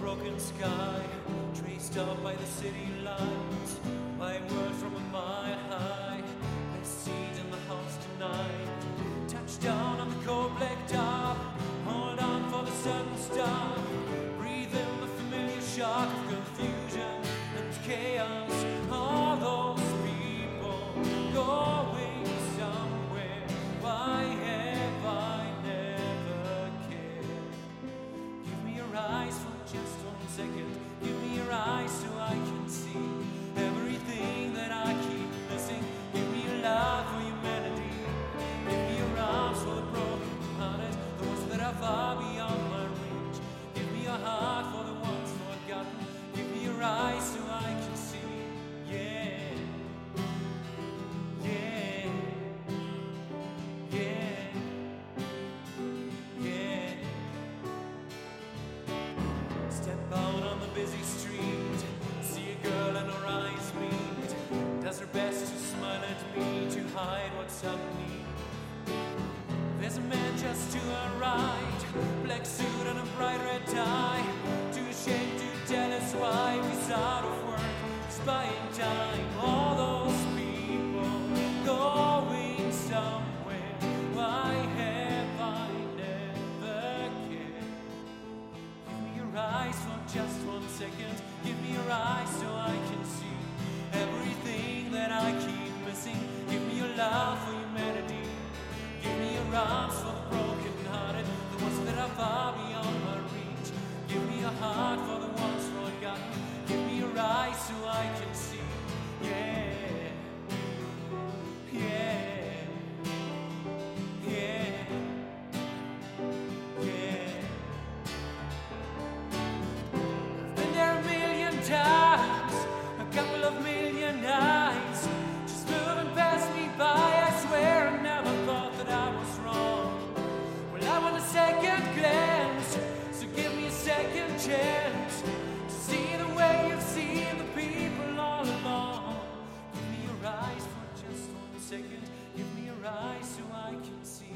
broken sky, traced out by the city lights, My words from a mile high, they seed in the house tonight. Touch down on the cold black dark, hold on for the sudden stop, breathe in the familiar shock second. Give me your eyes to suddenly. There's a man just to our right, black suit and a bright red tie. Too ashamed to tell us why he's out of work, Spying buying time. All those people going somewhere. Why have I never cared? Give me your eyes for just one second. Give me your eyes. chance to see the way you've seen the people all along. Give me your eyes for just one second. Give me your eyes so I can see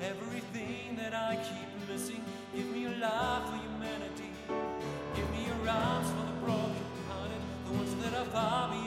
everything that I keep missing. Give me your love for humanity. Give me your arms for the broken hearted, the ones that are far beyond.